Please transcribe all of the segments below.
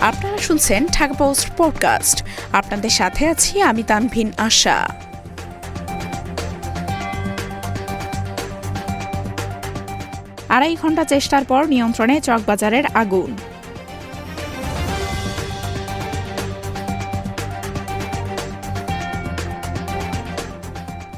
আপনারা শুনছেন Dhaka post podcast. আপনাদের সাথে আছি আমি তানভিন আশা। আড়াই ঘণ্টা চেষ্টার পর নিয়ন্ত্রণে চকবাজারের আগুন।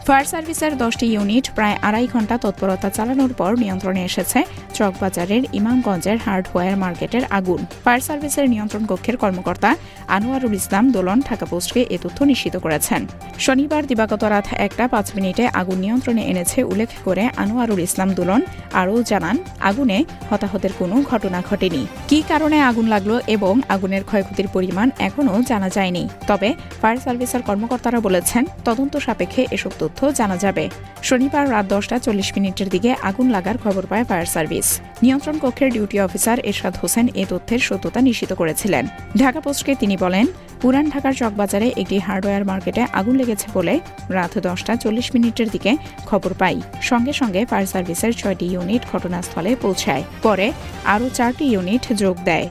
ফায়ার সার্ভিসের দশটি ইউনিট প্রায় আড়াই ঘণ্টা তৎপরতা চালানোর পর নিয়ন্ত্রণে এসেছে চকবাজারের ইমামগঞ্জের হার্ডওয়্যার মার্কেটের আগুন। ফায়ার সার্ভিসের নিয়ন্ত্রণ কক্ষের কর্মকর্তা আনোয়ারুল ইসলাম দোলন ঢাকা পোস্টকে এ তথ্য নিশ্চিত করেছেন। শনিবার দিবাগত রাত একটা পাঁচ মিনিটে আগুন নিয়ন্ত্রণে এনেছে উল্লেখ করে আনোয়ারুল ইসলাম দোলন আরও জানান, আগুনে হতাহতের কোনো ঘটনা ঘটেনি। কি কারণে আগুন লাগল এবং আগুনের ক্ষয়ক্ষতির পরিমাণ এখনও জানা যায়নি। তবে ফায়ার সার্ভিসের কর্মকর্তারা বলেছেন, তদন্ত সাপেক্ষে এসব তথ্য জানা যাবে। শনিবার রাত দশটা চল্লিশ মিনিটের দিকে আগুন লাগার খবর পায় ফায়ার সার্ভিস। নিয়ন্ত্রণ কক্ষের ডিউটি অফিসার এরশাদ হোসেন এ তথ্যের সত্যতা নিশ্চিত করেছিলেন। ঢাকা পোস্টকে তিনি বলেন, পুরান ঢাকার চকবাজারে একটি হার্ডওয়্যার মার্কেটে আগুন লেগেছে বলে রাত দশটা চল্লিশ মিনিটের দিকে খবর পাই। সঙ্গে সঙ্গে ফায়ার সার্ভিসের ছয়টি ইউনিট ঘটনাস্থলে পৌঁছায়। পরে আরও চারটি ইউনিট যোগ দেয়।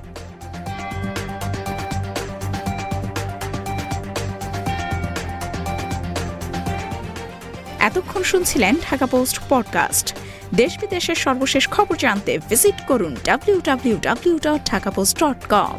এতক্ষণ শুনছিলেন ঢাকা পোস্ট পডকাস্ট। দেশ বিদেশের সর্বশেষ খবর জানতে ভিজিট করুন W W W dot Dhaka Post dot com